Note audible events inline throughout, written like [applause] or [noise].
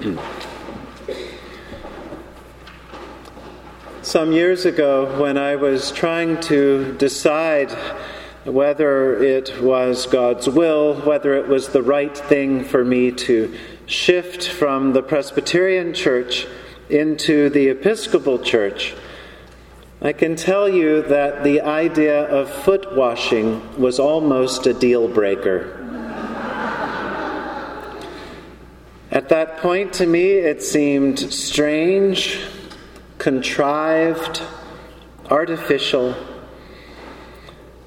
[clears throat] Some years ago, when I was trying to decide whether it was God's will, whether it was the right thing for me to shift from the Presbyterian Church into the Episcopal Church, I can tell you that the idea of foot washing was almost a deal breaker. At that point, to me, it seemed strange, contrived, artificial.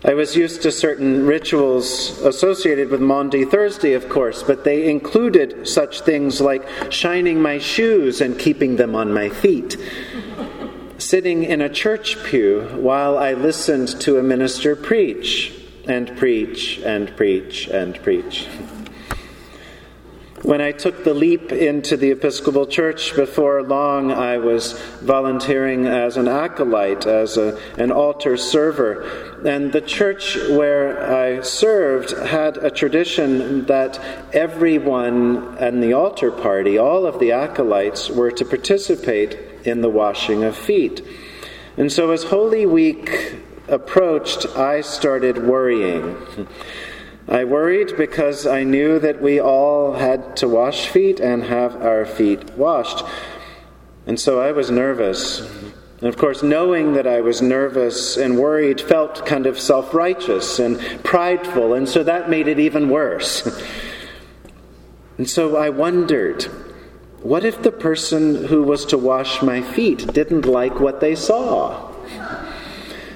I was used to certain rituals associated with Maundy Thursday, of course, but they included such things like shining my shoes and keeping them on my feet sitting in a church pew while I listened to a minister preach and preach and preach and preach. When I took the leap into the Episcopal Church, before long I was volunteering as an acolyte, as a, an altar server. And the church where I served had a tradition that everyone in the altar party, all of the acolytes, were to participate in the washing of feet. And so as Holy Week approached, I started worrying. [laughs] I worried because I knew that we all had to wash feet and have our feet washed. And so I was nervous. And of course, knowing that I was nervous and worried felt kind of self righteous and prideful, and so that made it even worse. [laughs] And so I wondered what if the person who was to wash my feet didn't like what they saw?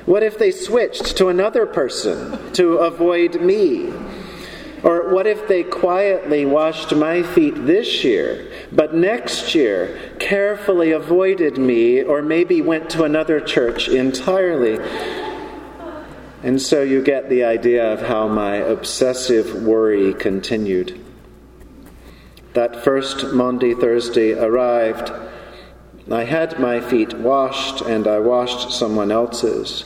What if they switched to another person to avoid me? Or what if they quietly washed my feet this year, but next year carefully avoided me, or maybe went to another church entirely? And so you get the idea of how my obsessive worry continued that first Maundy Thursday arrived, I had my feet washed and I washed someone else's.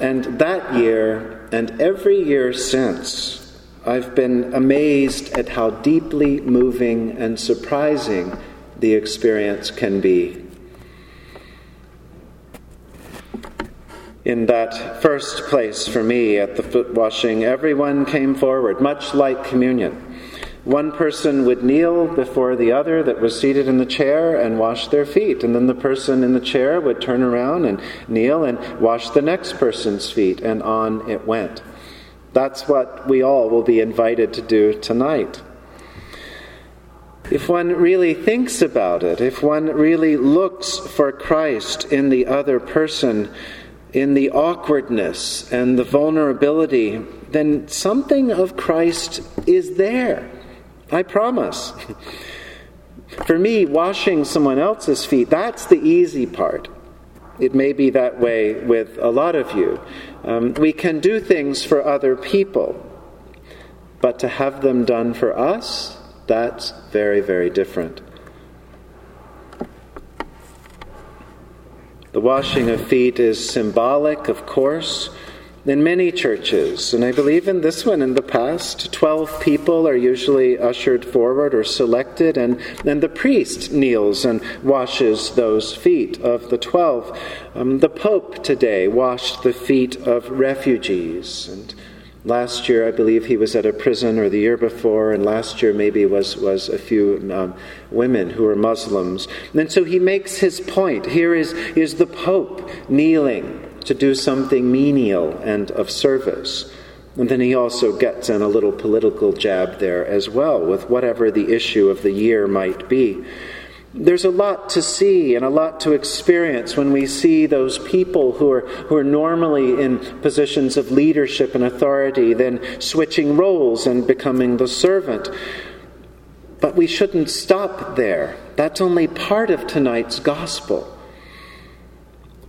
And that year, and every year since, I've been amazed at how deeply moving and surprising the experience can be. In that first place for me at the foot washing, everyone came forward, much like communion. One person would kneel before the other that was seated in the chair and wash their feet. And then the person in the chair would turn around and kneel and wash the next person's feet. And on it went. That's what we all will be invited to do tonight. If one really thinks about it, if one really looks for Christ in the other person, in the awkwardness and the vulnerability, then something of Christ is there. I promise. [laughs] For me, washing someone else's feet, that's the easy part. It may be that way with a lot of you. Um, we can do things for other people, but to have them done for us, that's very, very different. The washing of feet is symbolic, of course, in many churches, and I believe in this one in the past, 12 people are usually ushered forward or selected, and then the priest kneels and washes those feet of the 12. Um, the Pope today washed the feet of refugees. And last year, I believe he was at a prison, or the year before, and last year maybe was, was a few um, women who were Muslims. And so he makes his point. Here is, is the Pope kneeling to do something menial and of service. And then he also gets in a little political jab there as well, with whatever the issue of the year might be. There's a lot to see and a lot to experience when we see those people who are, who are normally in positions of leadership and authority, then switching roles and becoming the servant. But we shouldn't stop there. That's only part of tonight's gospel.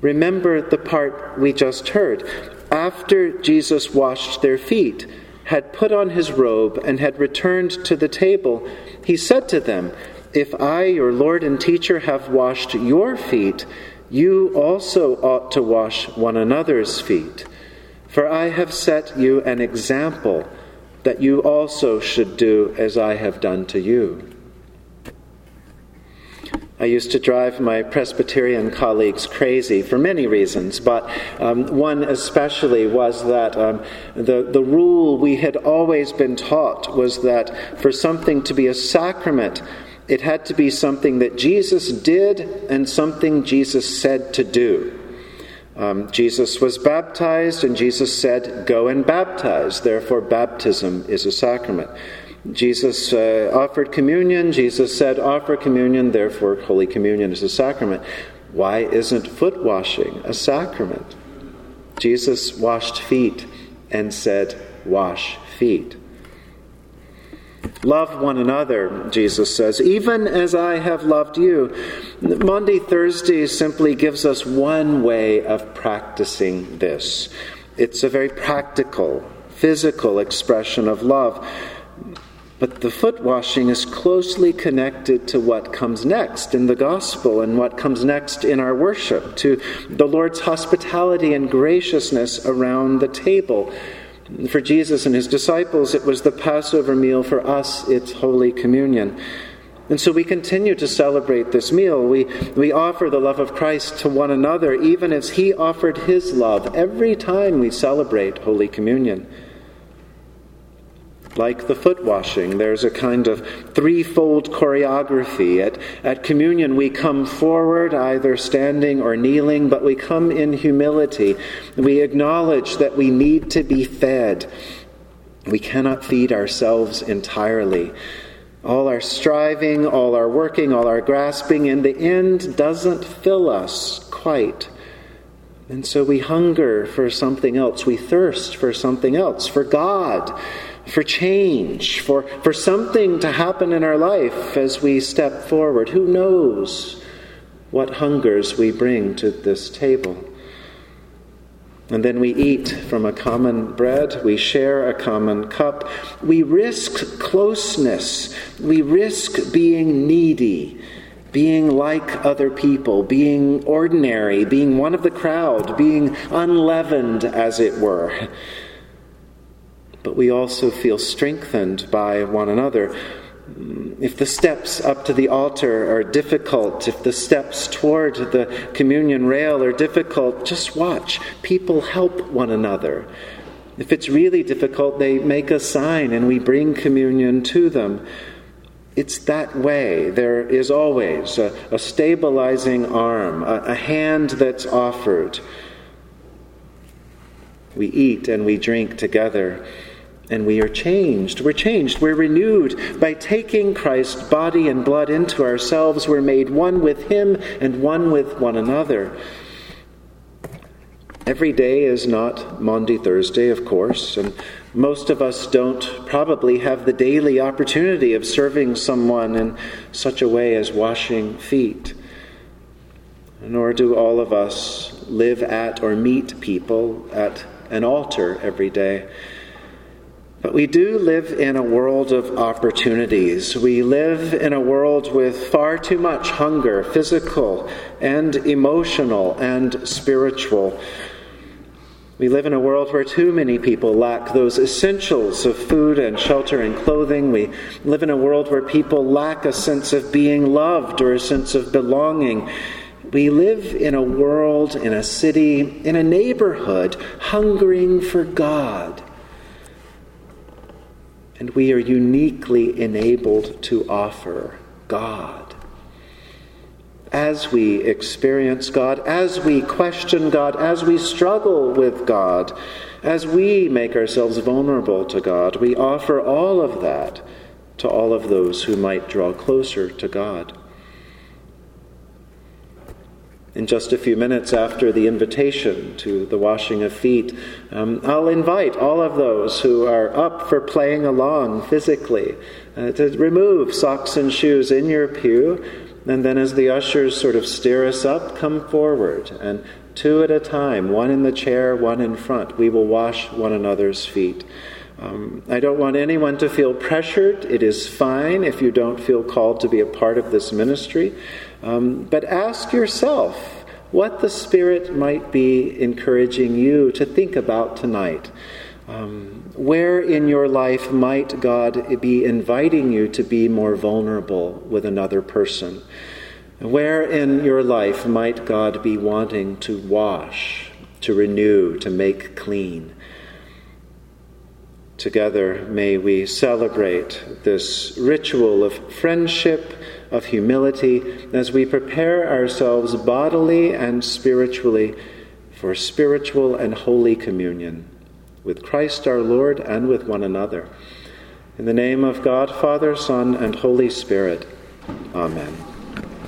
Remember the part we just heard. After Jesus washed their feet, had put on his robe, and had returned to the table, he said to them, If I, your Lord and teacher, have washed your feet, you also ought to wash one another's feet. For I have set you an example that you also should do as I have done to you. I used to drive my Presbyterian colleagues crazy for many reasons, but um, one especially was that um, the, the rule we had always been taught was that for something to be a sacrament, it had to be something that Jesus did and something Jesus said to do. Um, Jesus was baptized, and Jesus said, Go and baptize. Therefore, baptism is a sacrament. Jesus uh, offered communion. Jesus said, Offer communion. Therefore, Holy Communion is a sacrament. Why isn't foot washing a sacrament? Jesus washed feet and said, Wash feet. Love one another, Jesus says, even as I have loved you. Maundy, Thursday simply gives us one way of practicing this. It's a very practical, physical expression of love. But the foot washing is closely connected to what comes next in the gospel and what comes next in our worship, to the Lord's hospitality and graciousness around the table. For Jesus and his disciples, it was the Passover meal. For us, it's Holy Communion. And so we continue to celebrate this meal. We, we offer the love of Christ to one another, even as he offered his love every time we celebrate Holy Communion like the foot washing. There's a kind of threefold choreography. At, at communion, we come forward, either standing or kneeling, but we come in humility. We acknowledge that we need to be fed. We cannot feed ourselves entirely. All our striving, all our working, all our grasping, in the end, doesn't fill us quite. And so we hunger for something else. We thirst for something else, for God for change, for, for something to happen in our life as we step forward. Who knows what hungers we bring to this table? And then we eat from a common bread, we share a common cup, we risk closeness, we risk being needy, being like other people, being ordinary, being one of the crowd, being unleavened, as it were but we also feel strengthened by one another. If the steps up to the altar are difficult, if the steps toward the communion rail are difficult, just watch. People help one another. If it's really difficult, they make a sign and we bring communion to them. It's that way. There is always a, a stabilizing arm, a, a hand that's offered. We eat and we drink together and we are changed. We're changed. We're renewed. By taking Christ's body and blood into ourselves, we're made one with Him and one with one another. Every day is not Maundy Thursday, of course, and most of us don't probably have the daily opportunity of serving someone in such a way as washing feet. Nor do all of us live at or meet people at an altar every day. But we do live in a world of opportunities. We live in a world with far too much hunger, physical and emotional and spiritual. We live in a world where too many people lack those essentials of food and shelter and clothing. We live in a world where people lack a sense of being loved or a sense of belonging. We live in a world, in a city, in a neighborhood hungering for God and we are uniquely enabled to offer God. As we experience God, as we question God, as we struggle with God, as we make ourselves vulnerable to God, we offer all of that to all of those who might draw closer to God in just a few minutes after the invitation to the washing of feet, um, I'll invite all of those who are up for playing along physically uh, to remove socks and shoes in your pew. And then, as the ushers sort of steer us up, come forward. And two at a time, one in the chair, one in front, we will wash one another's feet. Um, I don't want anyone to feel pressured. It is fine if you don't feel called to be a part of this ministry. Um, but ask yourself what the Spirit might be encouraging you to think about tonight. Um, where in your life might God be inviting you to be more vulnerable with another person? Where in your life might God be wanting to wash, to renew, to make clean? Together, may we celebrate this ritual of friendship, of humility, as we prepare ourselves bodily and spiritually for spiritual and holy communion with Christ our Lord and with one another. In the name of God, Father, Son, and Holy Spirit. Amen.